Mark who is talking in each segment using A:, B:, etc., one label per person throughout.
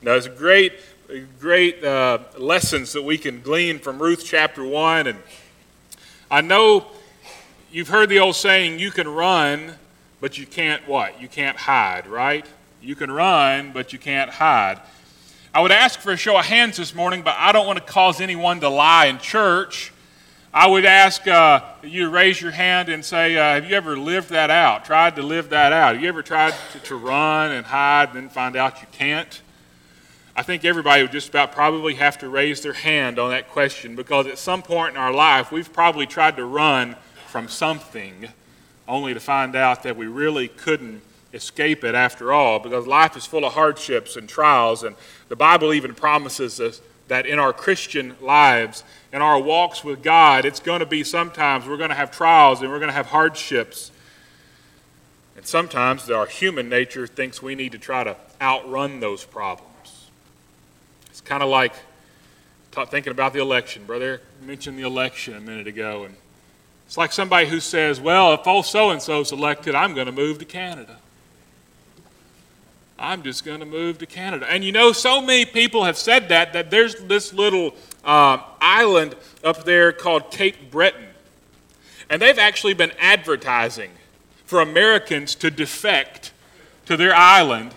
A: No, it's great, great uh, lessons that we can glean from Ruth chapter 1. And I know you've heard the old saying, you can run, but you can't what? You can't hide, right? You can run, but you can't hide. I would ask for a show of hands this morning, but I don't want to cause anyone to lie in church. I would ask uh, you to raise your hand and say, uh, Have you ever lived that out? Tried to live that out? Have you ever tried to, to run and hide and then find out you can't? I think everybody would just about probably have to raise their hand on that question because at some point in our life, we've probably tried to run from something only to find out that we really couldn't escape it after all because life is full of hardships and trials. And the Bible even promises us that in our Christian lives, in our walks with God, it's going to be sometimes we're going to have trials and we're going to have hardships. And sometimes our human nature thinks we need to try to outrun those problems. Kind of like thinking about the election. Brother mentioned the election a minute ago, and it's like somebody who says, Well, if old so and so's elected, I'm going to move to Canada. I'm just going to move to Canada. And you know, so many people have said that, that there's this little uh, island up there called Cape Breton. And they've actually been advertising for Americans to defect to their island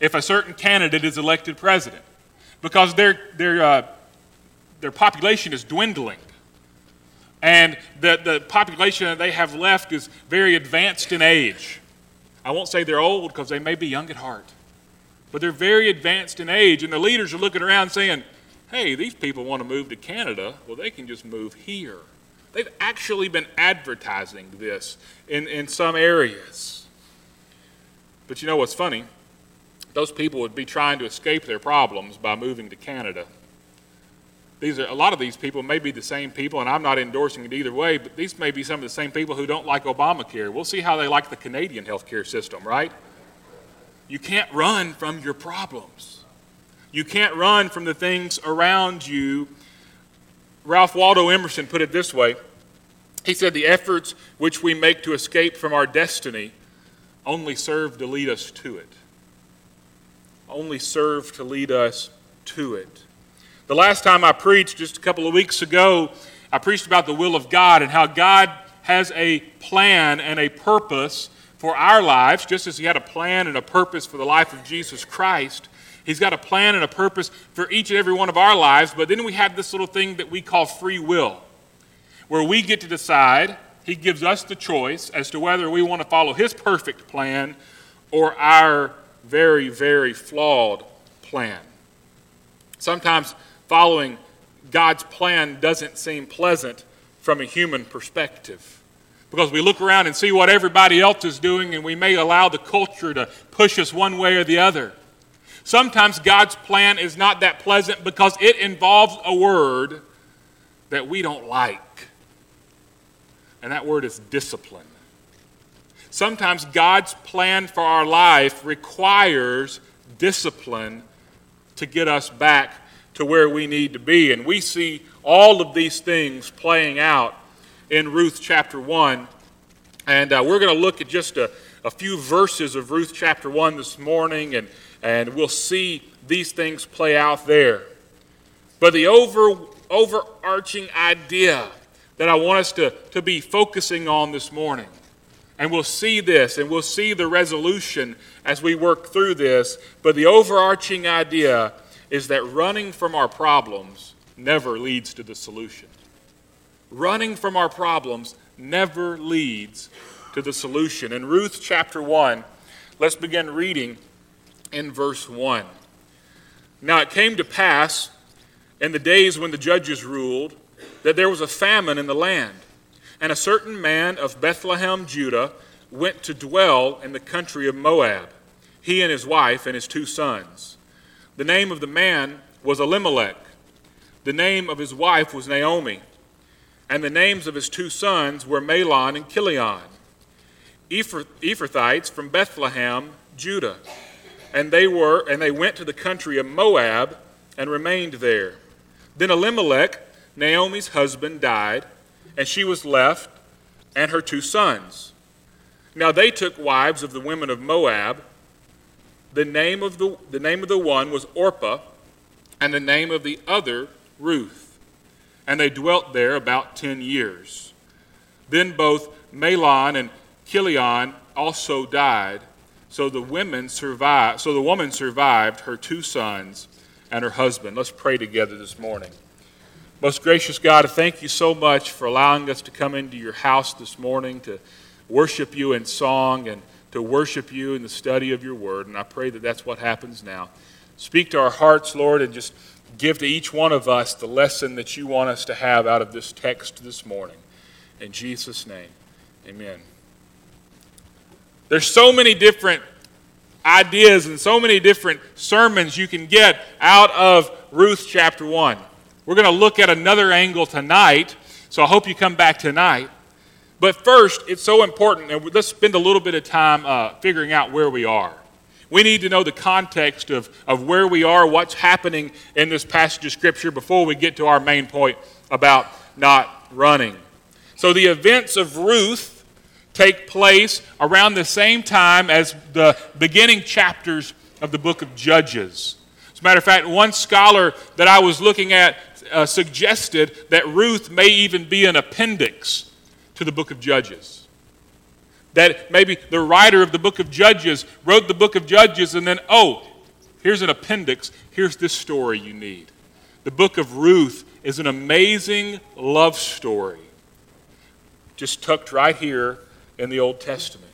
A: if a certain candidate is elected president because their, their, uh, their population is dwindling. And the, the population that they have left is very advanced in age. I won't say they're old because they may be young at heart but they're very advanced in age, and the leaders are looking around saying, hey, these people want to move to Canada. Well, they can just move here. They've actually been advertising this in, in some areas. But you know what's funny? Those people would be trying to escape their problems by moving to Canada. These are a lot of these people may be the same people, and I'm not endorsing it either way, but these may be some of the same people who don't like Obamacare. We'll see how they like the Canadian healthcare system, right? You can't run from your problems. You can't run from the things around you. Ralph Waldo Emerson put it this way He said, The efforts which we make to escape from our destiny only serve to lead us to it. Only serve to lead us to it. The last time I preached, just a couple of weeks ago, I preached about the will of God and how God has a plan and a purpose for our lives, just as He had a plan and a purpose for the life of Jesus Christ. He's got a plan and a purpose for each and every one of our lives, but then we have this little thing that we call free will, where we get to decide. He gives us the choice as to whether we want to follow His perfect plan or our very, very flawed plan. Sometimes following God's plan doesn't seem pleasant from a human perspective because we look around and see what everybody else is doing, and we may allow the culture to push us one way or the other. Sometimes God's plan is not that pleasant because it involves a word that we don't like, and that word is discipline. Sometimes God's plan for our life requires discipline to get us back to where we need to be. And we see all of these things playing out in Ruth chapter 1. And uh, we're going to look at just a, a few verses of Ruth chapter 1 this morning, and, and we'll see these things play out there. But the over, overarching idea that I want us to, to be focusing on this morning, and we'll see this, and we'll see the resolution as we work through this, but the overarching idea is that running from our problems never leads to the solution running from our problems never leads to the solution. In Ruth chapter 1, let's begin reading in verse 1. Now it came to pass in the days when the judges ruled that there was a famine in the land, and a certain man of Bethlehem, Judah, went to dwell in the country of Moab, he and his wife and his two sons. The name of the man was Elimelech, the name of his wife was Naomi and the names of his two sons were Mahlon and Chilion, Ephrathites from Bethlehem, Judah. And they were and they went to the country of Moab and remained there. Then Elimelech, Naomi's husband, died, and she was left and her two sons. Now they took wives of the women of Moab, The name of the, the name of the one was Orpah, and the name of the other Ruth. And they dwelt there about ten years. Then both Mahlon and Chilion also died. So the women survived. So the woman survived her two sons and her husband. Let's pray together this morning. Most gracious God, thank you so much for allowing us to come into your house this morning to worship you in song and to worship you in the study of your word. And I pray that that's what happens now. Speak to our hearts, Lord, and just give to each one of us the lesson that you want us to have out of this text this morning. In Jesus' name, amen. There's so many different ideas and so many different sermons you can get out of Ruth chapter 1. We're going to look at another angle tonight, so I hope you come back tonight. But first, it's so important, and let's spend a little bit of time uh, figuring out where we are. We need to know the context of, of where we are, what's happening in this passage of Scripture before we get to our main point about not running. So, the events of Ruth take place around the same time as the beginning chapters of the book of Judges. As a matter of fact, one scholar that I was looking at uh, suggested that Ruth may even be an appendix to the book of Judges. That maybe the writer of the book of Judges wrote the book of Judges and then, oh, here's an appendix. Here's this story you need. The book of Ruth is an amazing love story, just tucked right here in the Old Testament.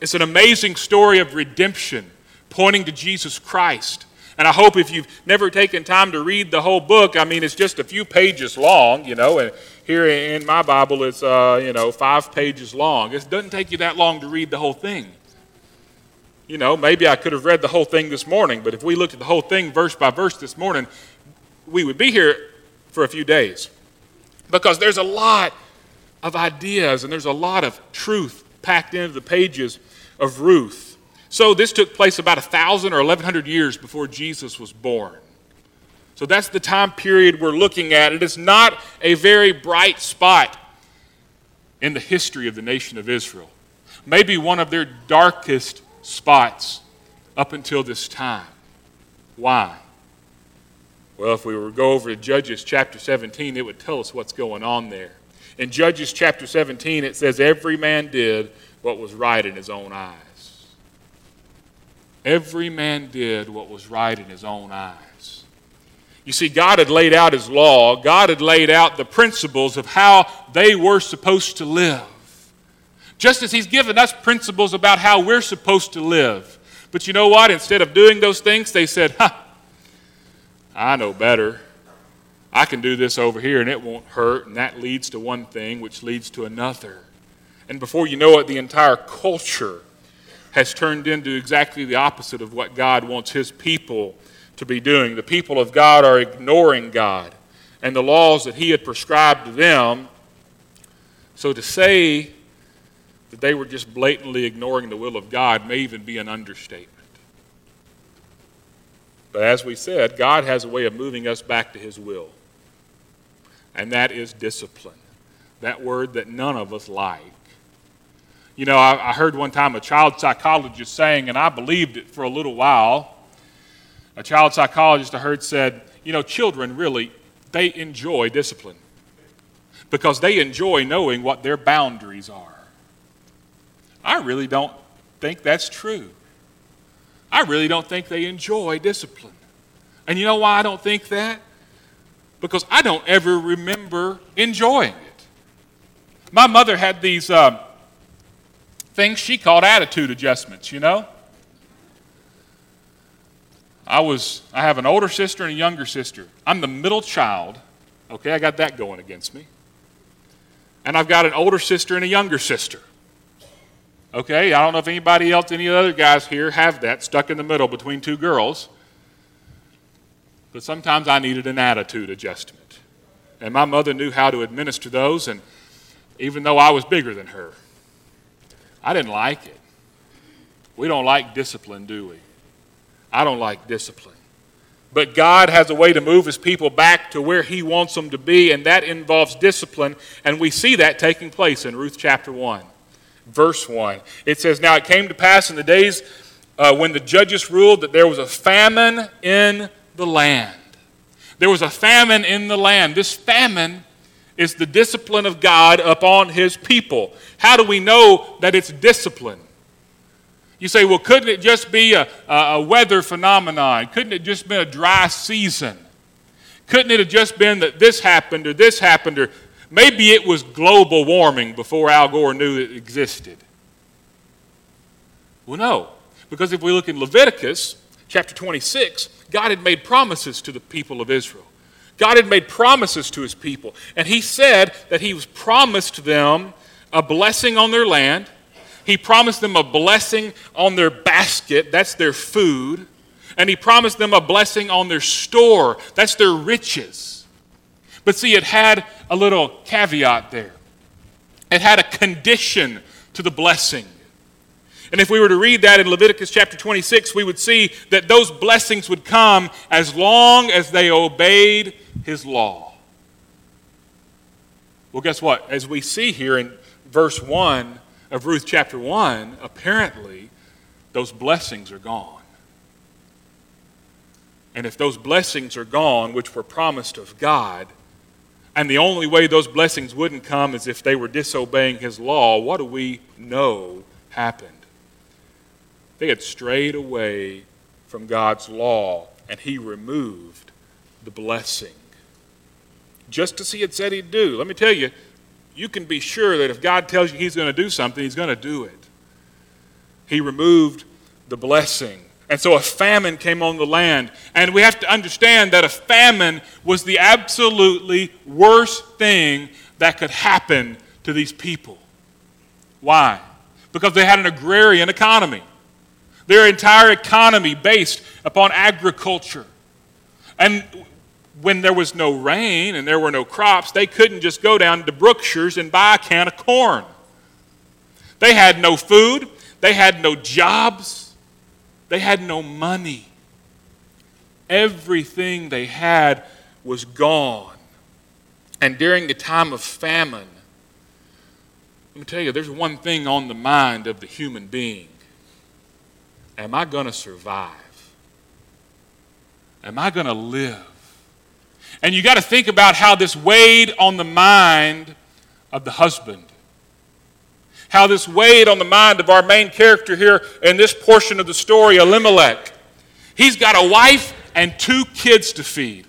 A: It's an amazing story of redemption pointing to Jesus Christ. And I hope if you've never taken time to read the whole book, I mean, it's just a few pages long, you know, and here in my Bible, it's, uh, you know, five pages long. It doesn't take you that long to read the whole thing. You know, maybe I could have read the whole thing this morning, but if we looked at the whole thing verse by verse this morning, we would be here for a few days. Because there's a lot of ideas and there's a lot of truth packed into the pages of Ruth. So this took place about a thousand or eleven hundred years before Jesus was born. So that's the time period we're looking at. It is not a very bright spot in the history of the nation of Israel. Maybe one of their darkest spots up until this time. Why? Well, if we were to go over to Judges chapter 17, it would tell us what's going on there. In Judges chapter 17, it says, Every man did what was right in his own eyes. Every man did what was right in his own eyes. You see, God had laid out His law, God had laid out the principles of how they were supposed to live. Just as He's given us principles about how we're supposed to live. But you know what? Instead of doing those things, they said, "Ha, I know better. I can do this over here and it won't hurt. And that leads to one thing, which leads to another. And before you know it, the entire culture has turned into exactly the opposite of what God wants His people to be doing. The people of God are ignoring God and the laws that He had prescribed to them. So to say that they were just blatantly ignoring the will of God may even be an understatement. But as we said, God has a way of moving us back to His will, and that is discipline. That word that none of us like. You know, I, I heard one time a child psychologist saying, and I believed it for a little while a child psychologist I heard said, you know, children really, they enjoy discipline because they enjoy knowing what their boundaries are. I really don't think that's true. I really don't think they enjoy discipline. And you know why I don't think that? Because I don't ever remember enjoying it. My mother had these uh, things she called attitude adjustments, you know? I was I have an older sister and a younger sister. I'm the middle child. Okay, I got that going against me. And I've got an older sister and a younger sister. Okay, I don't know if anybody else, any other guys here have that stuck in the middle between two girls. But sometimes I needed an attitude adjustment. And my mother knew how to administer those, and even though I was bigger than her, I didn't like it. We don't like discipline, do we? I don't like discipline. But God has a way to move his people back to where he wants them to be, and that involves discipline. And we see that taking place in Ruth chapter 1, verse 1. It says, Now it came to pass in the days uh, when the judges ruled that there was a famine in the land. There was a famine in the land. This famine is the discipline of God upon his people. How do we know that it's discipline? You say, well, couldn't it just be a, a weather phenomenon? Couldn't it just be a dry season? Couldn't it have just been that this happened or this happened or maybe it was global warming before Al Gore knew it existed? Well, no. Because if we look in Leviticus chapter 26, God had made promises to the people of Israel. God had made promises to his people. And he said that he was promised them a blessing on their land. He promised them a blessing on their basket, that's their food. And he promised them a blessing on their store, that's their riches. But see, it had a little caveat there. It had a condition to the blessing. And if we were to read that in Leviticus chapter 26, we would see that those blessings would come as long as they obeyed his law. Well, guess what? As we see here in verse 1 of Ruth chapter 1, apparently those blessings are gone. And if those blessings are gone, which were promised of God, and the only way those blessings wouldn't come is if they were disobeying his law, what do we know happened? They had strayed away from God's law, and he removed the blessing. Just as he had said he'd do. Let me tell you, you can be sure that if God tells you he's going to do something, he's going to do it. He removed the blessing. And so a famine came on the land. And we have to understand that a famine was the absolutely worst thing that could happen to these people. Why? Because they had an agrarian economy. Their entire economy based upon agriculture. And when there was no rain and there were no crops, they couldn't just go down to Brookshire's and buy a can of corn. They had no food, they had no jobs, they had no money. Everything they had was gone. And during the time of famine, let me tell you, there's one thing on the mind of the human being Am I going to survive? Am I going to live? And you got to think about how this weighed on the mind of the husband. How this weighed on the mind of our main character here in this portion of the story, Elimelech. He's got a wife and two kids to feed.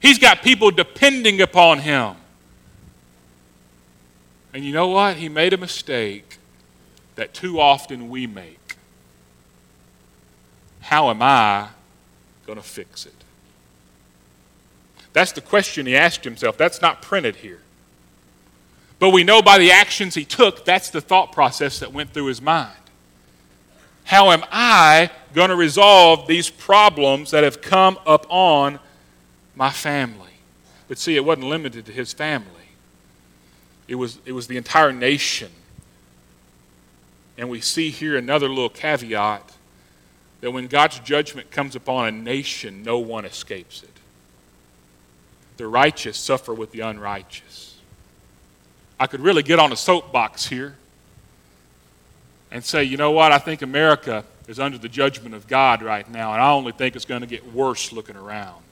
A: He's got people depending upon him. And you know what? He made a mistake that too often we make. How am I going to fix it? That's the question he asked himself. That's not printed here. But we know by the actions he took, that's the thought process that went through his mind. How am I going to resolve these problems that have come up on my family? But see, it wasn't limited to his family, it was, it was the entire nation. And we see here another little caveat that when God's judgment comes upon a nation, no one escapes it. The righteous suffer with the unrighteous. I could really get on a soapbox here and say, you know what, I think America is under the judgment of God right now, and I only think it's going to get worse looking around.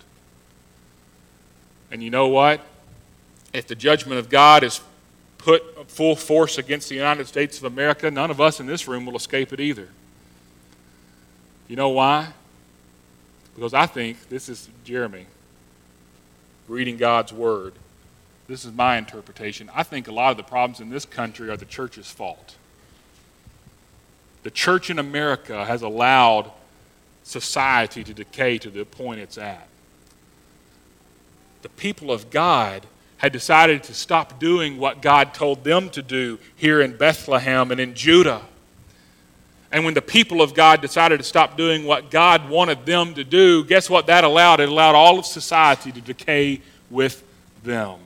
A: And you know what? If the judgment of God is put full force against the United States of America, none of us in this room will escape it either. You know why? Because I think this is Jeremy reading God's Word. This is my interpretation. I think a lot of the problems in this country are the church's fault. The church in America has allowed society to decay to the point it's at. The people of God had decided to stop doing what God told them to do here in Bethlehem and in Judah. And when the people of God decided to stop doing what God wanted them to do, guess what that allowed? It allowed all of society to decay with them.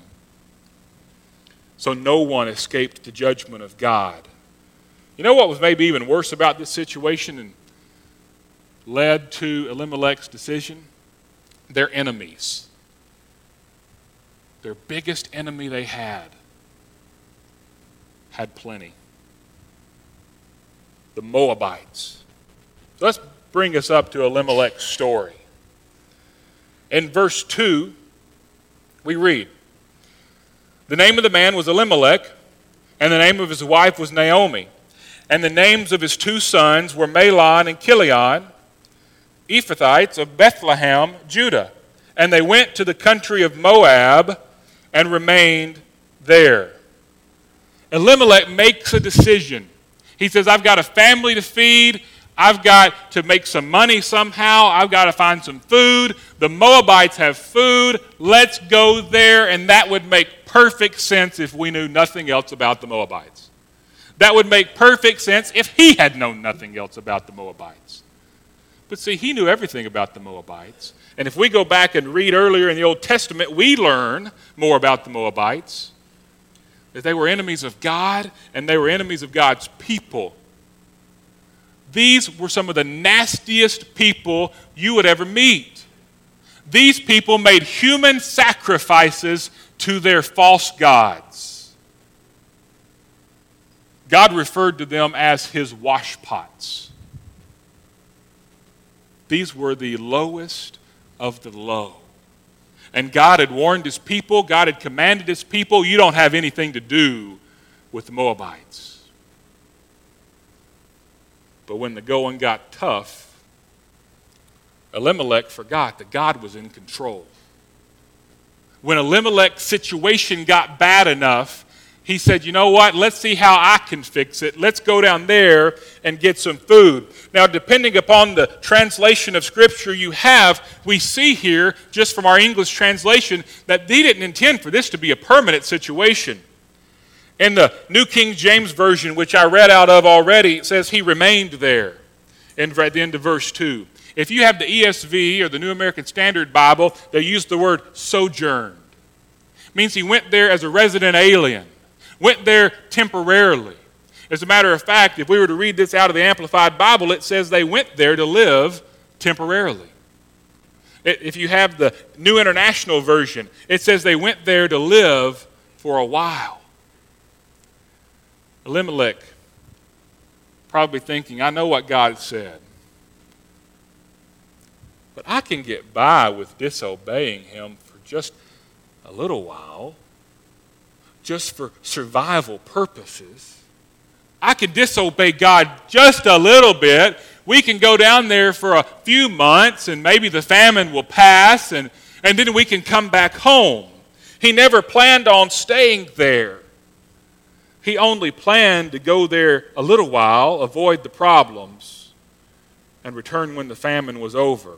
A: So no one escaped the judgment of God. You know what was maybe even worse about this situation and led to Elimelech's decision? Their enemies. Their biggest enemy they had had plenty the Moabites. So let's bring us up to Elimelech's story. In verse 2, we read The name of the man was Elimelech, and the name of his wife was Naomi. And the names of his two sons were Mahlon and Chilion, Ephrathites of Bethlehem, Judah. And they went to the country of Moab and remained there. Elimelech makes a decision. He says, I've got a family to feed. I've got to make some money somehow. I've got to find some food. The Moabites have food. Let's go there. And that would make perfect sense if we knew nothing else about the Moabites. That would make perfect sense if he had known nothing else about the Moabites. But see, he knew everything about the Moabites. And if we go back and read earlier in the Old Testament, we learn more about the Moabites that they were enemies of God and they were enemies of God's people. These were some of the nastiest people you would ever meet. These people made human sacrifices to their false gods. God referred to them as his washpots. These were the lowest of the low. And God had warned his people, God had commanded his people, you don't have anything to do with the Moabites. But when the going got tough, Elimelech forgot that God was in control. When Elimelech's situation got bad enough, he said, You know what? Let's see how I can fix it. Let's go down there and get some food. Now, depending upon the translation of Scripture you have, we see here, just from our English translation, that they didn't intend for this to be a permanent situation. In the New King James Version, which I read out of already, it says he remained there in, at the end of verse 2. If you have the ESV or the New American Standard Bible, they use the word sojourned. It means he went there as a resident alien went there temporarily. As a matter of fact, if we were to read this out of the Amplified Bible, it says they went there to live temporarily. If you have the New International Version, it says they went there to live for a while. Elimelech, probably thinking, I know what God said, but I can get by with disobeying Him for just a little while just for survival purposes. I can disobey God just a little bit. We can go down there for a few months and maybe the famine will pass and, and then we can come back home. He never planned on staying there. He only planned to go there a little while, avoid the problems, and return when the famine was over.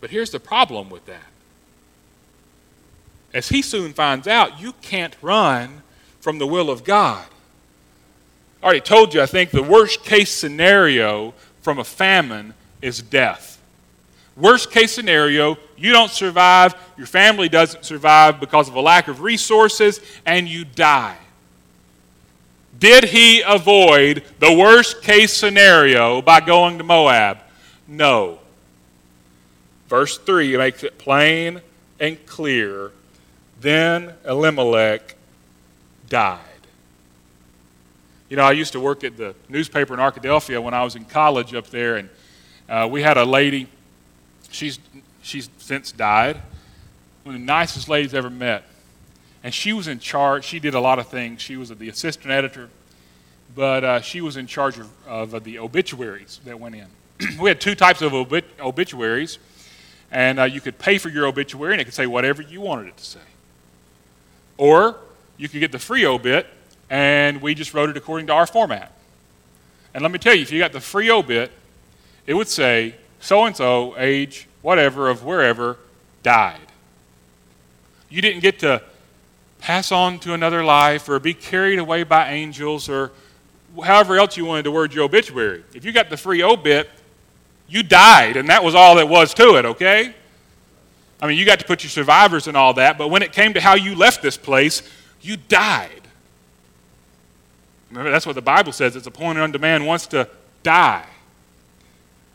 A: But here's the problem with that as he soon finds out, you can't run from the will of God. I already told you, I think the worst case scenario from a famine is death. Worst case scenario, you don't survive, your family doesn't survive because of a lack of resources, and you die. Did he avoid the worst case scenario by going to Moab? No. Verse 3 makes it plain and clear then Elimelech died. You know, I used to work at the newspaper in Arkadelphia when I was in college up there, and uh, we had a lady. She's she's since died. One of the nicest ladies ever met, and she was in charge. She did a lot of things. She was the assistant editor, but uh, she was in charge of, of the obituaries that went in. we had two types of obit- obituaries, and uh, you could pay for your obituary, and it could say whatever you wanted it to say. Or you could get the free obit, and we just wrote it according to our format. And let me tell you, if you got the free obit, it would say so and so, age, whatever, of wherever, died. You didn't get to pass on to another life or be carried away by angels or however else you wanted to word your obituary. If you got the free obit, you died, and that was all that was to it, okay? I mean, you got to put your survivors and all that, but when it came to how you left this place, you died. Remember, that's what the Bible says. It's appointed unto man wants to die.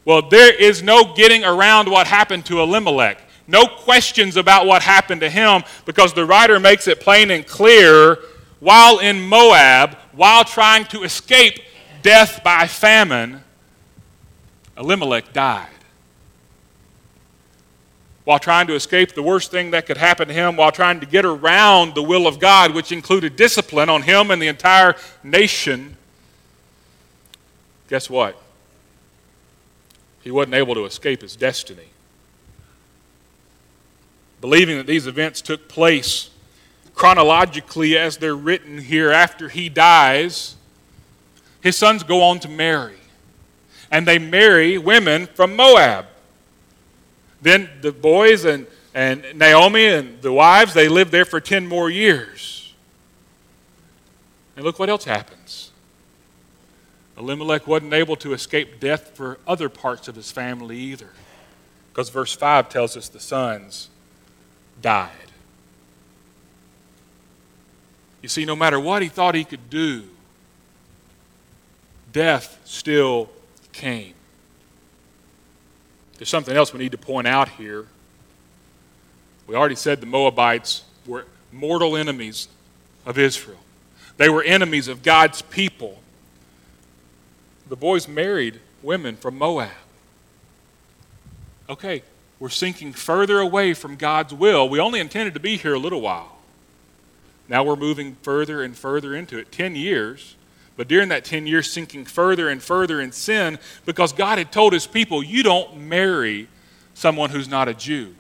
A: Well, there is no getting around what happened to Elimelech. No questions about what happened to him because the writer makes it plain and clear while in Moab, while trying to escape death by famine, Elimelech died. While trying to escape the worst thing that could happen to him, while trying to get around the will of God, which included discipline on him and the entire nation, guess what? He wasn't able to escape his destiny. Believing that these events took place chronologically as they're written here after he dies, his sons go on to marry. And they marry women from Moab. Then the boys and, and Naomi and the wives, they lived there for 10 more years. And look what else happens. Elimelech wasn't able to escape death for other parts of his family either. Because verse 5 tells us the sons died. You see, no matter what he thought he could do, death still came. There's something else we need to point out here. We already said the Moabites were mortal enemies of Israel, they were enemies of God's people. The boys married women from Moab. Okay, we're sinking further away from God's will. We only intended to be here a little while. Now we're moving further and further into it 10 years. But during that 10 years, sinking further and further in sin because God had told his people, you don't marry someone who's not a Jew.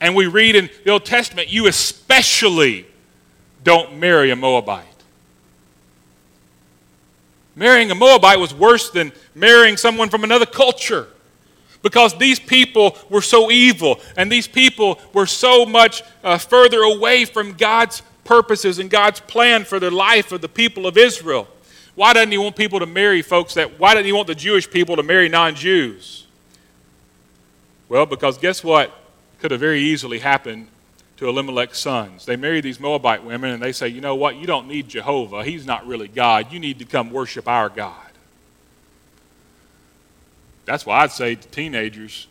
A: And we read in the Old Testament, you especially don't marry a Moabite. Marrying a Moabite was worse than marrying someone from another culture because these people were so evil and these people were so much uh, further away from God's purposes and God's plan for the life of the people of Israel. Why doesn't He want people to marry folks that, why doesn't He want the Jewish people to marry non Jews? Well, because guess what could have very easily happened to Elimelech's sons. They marry these Moabite women and they say, you know what, you don't need Jehovah. He's not really God. You need to come worship our God. That's why I'd say to teenagers,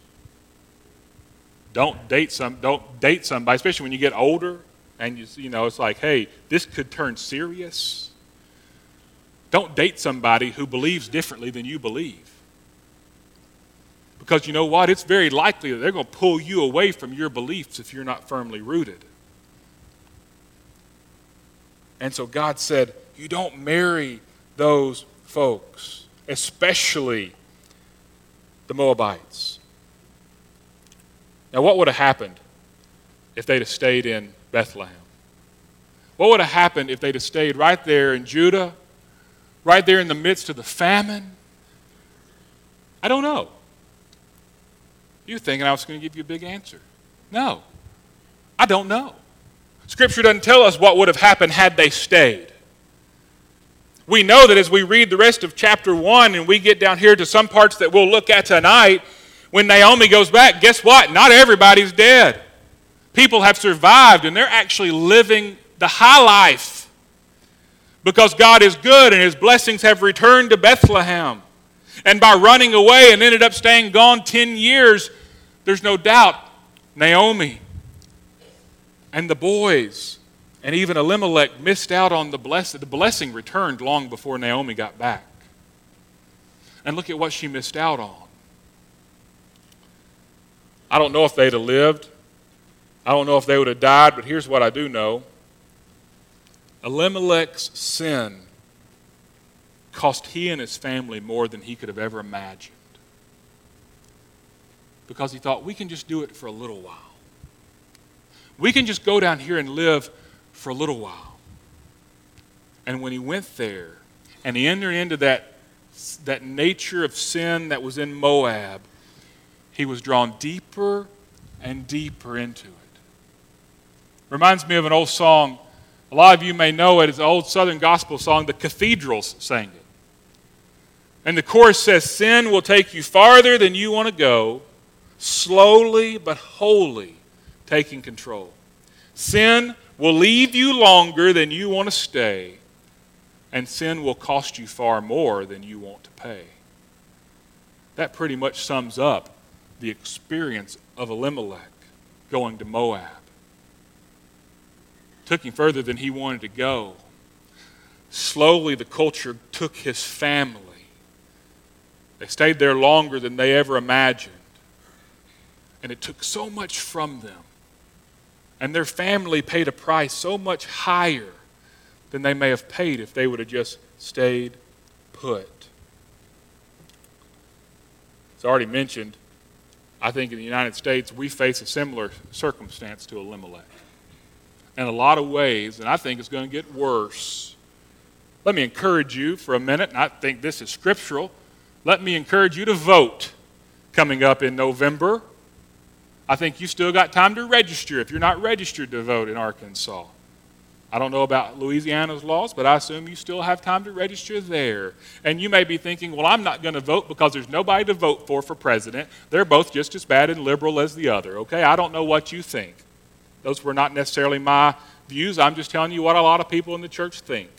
A: don't date some don't date somebody, especially when you get older and you, you know it's like, hey, this could turn serious. Don't date somebody who believes differently than you believe. Because you know what? It's very likely that they're going to pull you away from your beliefs if you're not firmly rooted. And so God said, You don't marry those folks, especially the Moabites. Now, what would have happened if they'd have stayed in Bethlehem? What would have happened if they'd have stayed right there in Judah, right there in the midst of the famine? I don't know. You're thinking I was going to give you a big answer. No, I don't know. Scripture doesn't tell us what would have happened had they stayed. We know that as we read the rest of chapter 1 and we get down here to some parts that we'll look at tonight, when Naomi goes back, guess what? Not everybody's dead. People have survived and they're actually living the high life because God is good and his blessings have returned to Bethlehem. And by running away and ended up staying gone 10 years, there's no doubt Naomi and the boys and even Elimelech missed out on the blessing. The blessing returned long before Naomi got back. And look at what she missed out on. I don't know if they'd have lived. I don't know if they would have died, but here's what I do know Elimelech's sin cost he and his family more than he could have ever imagined. Because he thought, we can just do it for a little while. We can just go down here and live for a little while. And when he went there and he entered into that, that nature of sin that was in Moab, he was drawn deeper and deeper into it. Reminds me of an old song. A lot of you may know it. It's an old Southern gospel song. The Cathedrals sang it. And the chorus says, Sin will take you farther than you want to go, slowly but wholly taking control. Sin will leave you longer than you want to stay, and sin will cost you far more than you want to pay. That pretty much sums up the experience of Elimelech going to Moab. Took him further than he wanted to go. Slowly, the culture took his family They stayed there longer than they ever imagined. And it took so much from them. And their family paid a price so much higher than they may have paid if they would have just stayed put. It's already mentioned, I think in the United States, we face a similar circumstance to Elimelech. In a lot of ways, and I think it's going to get worse. Let me encourage you for a minute, and I think this is scriptural. Let me encourage you to vote coming up in November. I think you still got time to register if you're not registered to vote in Arkansas. I don't know about Louisiana's laws, but I assume you still have time to register there. And you may be thinking, well, I'm not going to vote because there's nobody to vote for for president. They're both just as bad and liberal as the other, okay? I don't know what you think. Those were not necessarily my views. I'm just telling you what a lot of people in the church think.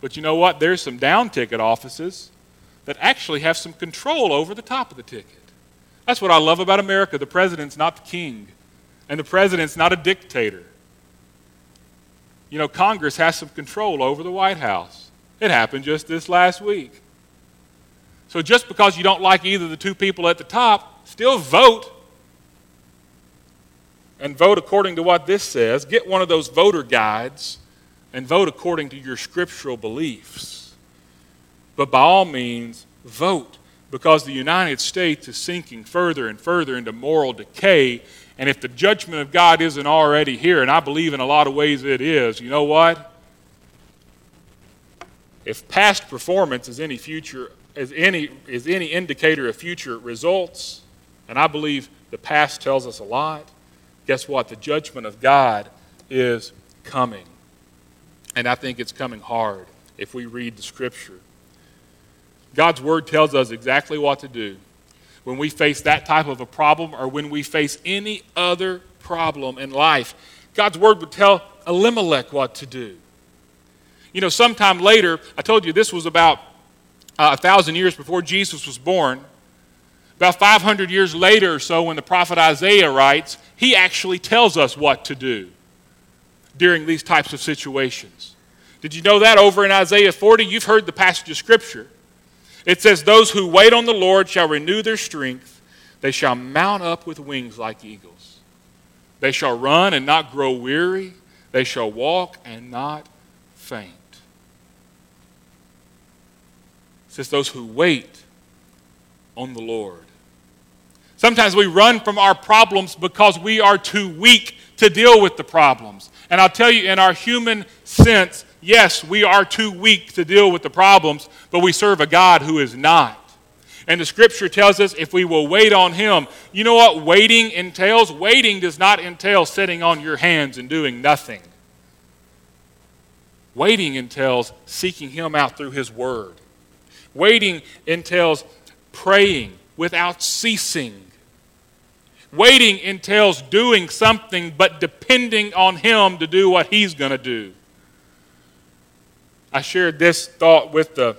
A: But you know what? There's some down ticket offices that actually have some control over the top of the ticket. That's what I love about America. The president's not the king, and the president's not a dictator. You know, Congress has some control over the White House. It happened just this last week. So just because you don't like either of the two people at the top, still vote. And vote according to what this says. Get one of those voter guides and vote according to your scriptural beliefs. But by all means, vote because the United States is sinking further and further into moral decay and if the judgment of God isn't already here, and I believe in a lot of ways it is, you know what? If past performance is any future is any is any indicator of future results, and I believe the past tells us a lot, guess what? The judgment of God is coming. And I think it's coming hard if we read the scripture. God's word tells us exactly what to do when we face that type of a problem or when we face any other problem in life. God's word would tell Elimelech what to do. You know, sometime later, I told you this was about uh, a thousand years before Jesus was born. About 500 years later or so, when the prophet Isaiah writes, he actually tells us what to do during these types of situations. Did you know that over in Isaiah 40? You've heard the passage of Scripture. It says, Those who wait on the Lord shall renew their strength. They shall mount up with wings like eagles. They shall run and not grow weary. They shall walk and not faint. It says, Those who wait on the Lord. Sometimes we run from our problems because we are too weak to deal with the problems. And I'll tell you, in our human sense, yes, we are too weak to deal with the problems, but we serve a God who is not. And the scripture tells us if we will wait on him, you know what waiting entails? Waiting does not entail sitting on your hands and doing nothing. Waiting entails seeking him out through his word. Waiting entails praying without ceasing. Waiting entails doing something but depending on him to do what he's going to do. I shared this thought with the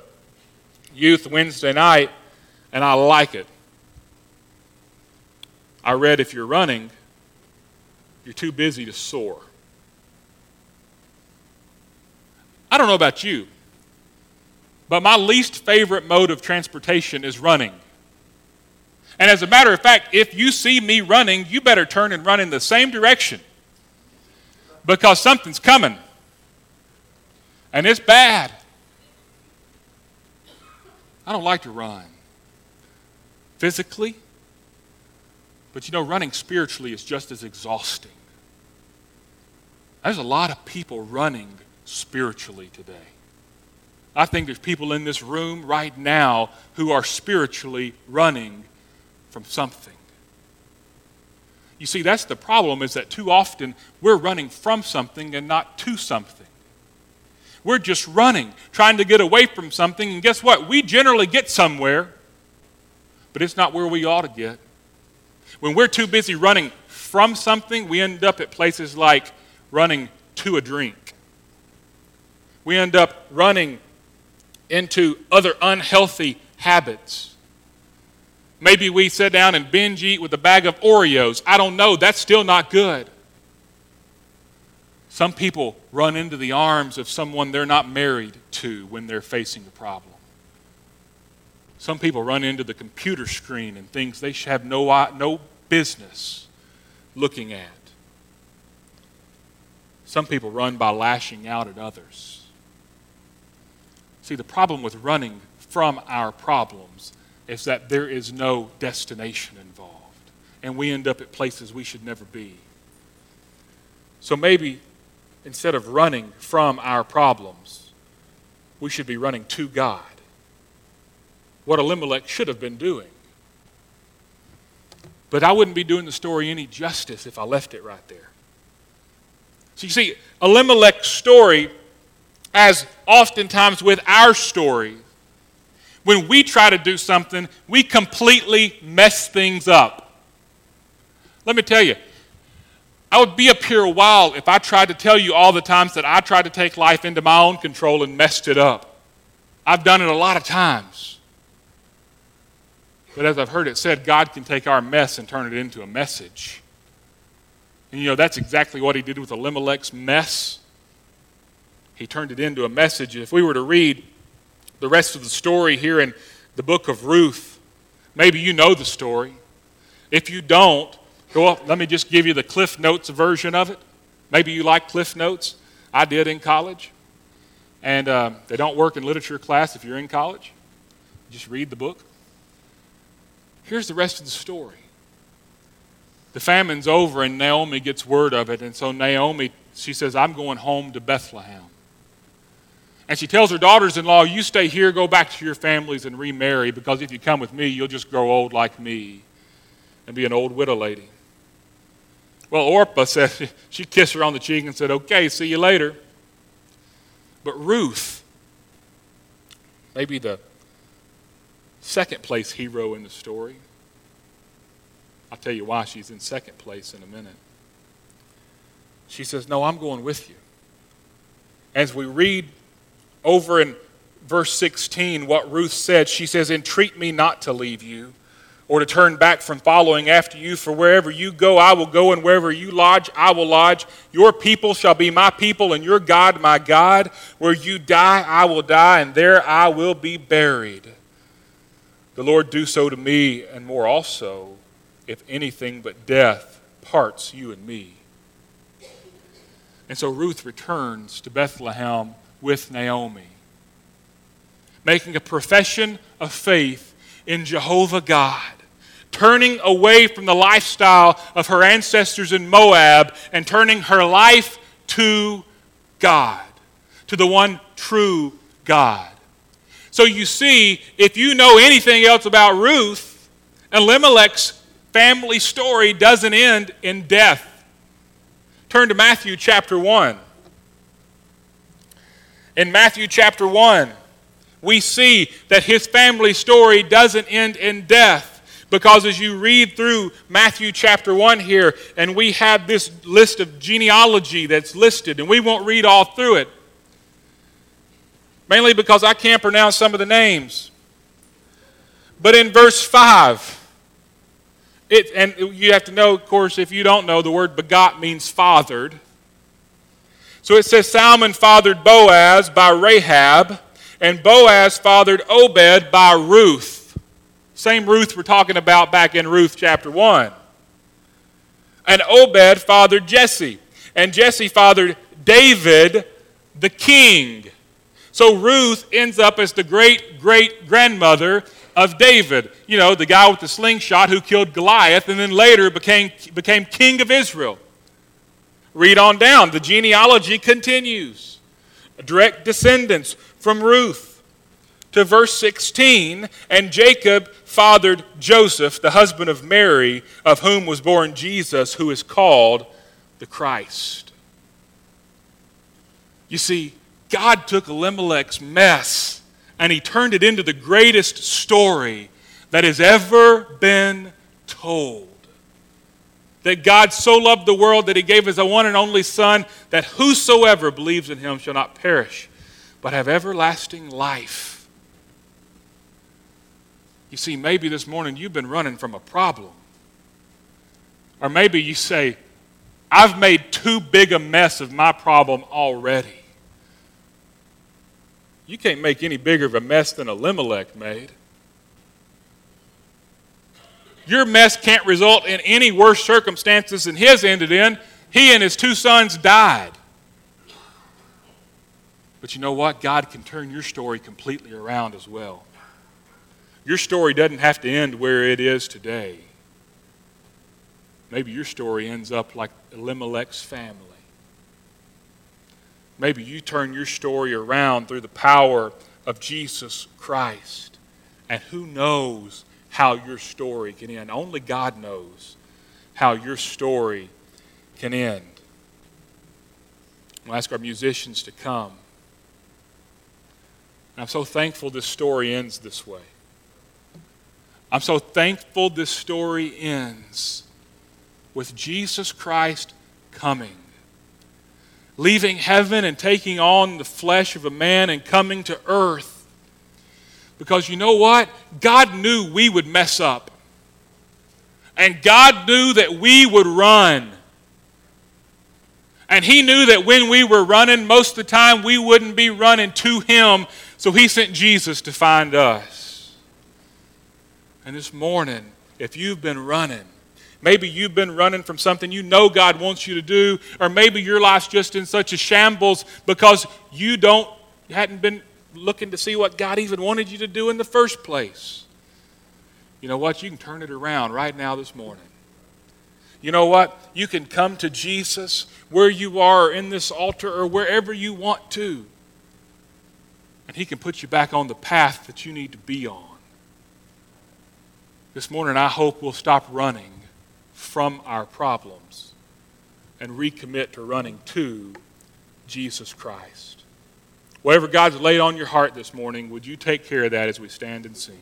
A: youth Wednesday night, and I like it. I read if you're running, you're too busy to soar. I don't know about you, but my least favorite mode of transportation is running. And as a matter of fact, if you see me running, you better turn and run in the same direction because something's coming. And it's bad. I don't like to run physically, but you know, running spiritually is just as exhausting. There's a lot of people running spiritually today. I think there's people in this room right now who are spiritually running from something. You see, that's the problem is that too often we're running from something and not to something. We're just running, trying to get away from something, and guess what? We generally get somewhere, but it's not where we ought to get. When we're too busy running from something, we end up at places like running to a drink. We end up running into other unhealthy habits. Maybe we sit down and binge eat with a bag of Oreos. I don't know. That's still not good. Some people run into the arms of someone they're not married to when they're facing a problem. Some people run into the computer screen and things they have no, no business looking at. Some people run by lashing out at others. See, the problem with running from our problems is that there is no destination involved, and we end up at places we should never be. So maybe instead of running from our problems, we should be running to God. What Elimelech should have been doing. But I wouldn't be doing the story any justice if I left it right there. So you see, Elimelech's story, as oftentimes with our story, when we try to do something, we completely mess things up. Let me tell you, I would be up here a while if I tried to tell you all the times that I tried to take life into my own control and messed it up. I've done it a lot of times. But as I've heard it said, God can take our mess and turn it into a message. And you know, that's exactly what he did with Elimelech's mess. He turned it into a message. If we were to read the rest of the story here in the book of Ruth, maybe you know the story. If you don't, go up. Let me just give you the Cliff Notes version of it. Maybe you like Cliff Notes. I did in college. And uh, they don't work in literature class if you're in college. Just read the book. Here's the rest of the story. The famine's over, and Naomi gets word of it. And so Naomi, she says, I'm going home to Bethlehem. And she tells her daughters in law, You stay here, go back to your families, and remarry, because if you come with me, you'll just grow old like me and be an old widow lady. Well, Orpah said, she kissed her on the cheek and said, Okay, see you later. But Ruth, maybe the second place hero in the story, I'll tell you why she's in second place in a minute. She says, No, I'm going with you. As we read over in verse 16 what Ruth said, she says, Entreat me not to leave you or to turn back from following after you. For wherever you go, I will go, and wherever you lodge, I will lodge. Your people shall be my people, and your God my God. Where you die, I will die, and there I will be buried. The Lord do so to me, and more also, if anything but death parts you and me. And so Ruth returns to Bethlehem with Naomi, making a profession of faith in Jehovah God turning away from the lifestyle of her ancestors in Moab and turning her life to God, to the one true God. So you see, if you know anything else about Ruth, Elimelech's family story doesn't end in death. Turn to Matthew chapter 1. In Matthew chapter 1, we see that his family story doesn't end in death. Because as you read through Matthew chapter 1 here, and we have this list of genealogy that's listed, and we won't read all through it, mainly because I can't pronounce some of the names. But in verse 5, it, and you have to know, of course, if you don't know, the word begot means fathered. So it says Salmon fathered Boaz by Rahab, and Boaz fathered Obed by Ruth. Same Ruth we're talking about back in Ruth chapter 1. And Obed fathered Jesse, and Jesse fathered David the king. So Ruth ends up as the great great grandmother of David, you know, the guy with the slingshot who killed Goliath and then later became, became king of Israel. Read on down. The genealogy continues. Direct descendants from Ruth to verse 16, and Jacob fathered Joseph, the husband of Mary, of whom was born Jesus, who is called the Christ. You see, God took Elimelech's mess and he turned it into the greatest story that has ever been told. That God so loved the world that he gave his one and only Son, that whosoever believes in him shall not perish, but have everlasting life. You see, maybe this morning you've been running from a problem. Or maybe you say, I've made too big a mess of my problem already. You can't make any bigger of a mess than Elimelech made. Your mess can't result in any worse circumstances than his ended in. He and his two sons died. But you know what? God can turn your story completely around as well. Your story doesn't have to end where it is today. Maybe your story ends up like Elimelech's family. Maybe you turn your story around through the power of Jesus Christ. And who knows how your story can end? Only God knows how your story can end. We'll ask our musicians to come. And I'm so thankful this story ends this way. I'm so thankful this story ends with Jesus Christ coming, leaving heaven and taking on the flesh of a man and coming to earth. Because you know what? God knew we would mess up. And God knew that we would run. And He knew that when we were running, most of the time we wouldn't be running to Him, so he sent Jesus to find us. And this morning, if you've been running, maybe you've been running from something you know God wants you to do, or maybe your life's just in such a shambles because you don't hadn't been looking to see what God even wanted you to do in the first place. You know what? You can turn it around right now this morning. You know what? You can come to Jesus where you are in this altar or wherever you want to and He can put you back on the path that you need to be on. This morning, I hope we'll stop running from our problems and recommit to running to Jesus Christ. Whatever God's laid on your heart this morning, would you take care of that as we stand and sing?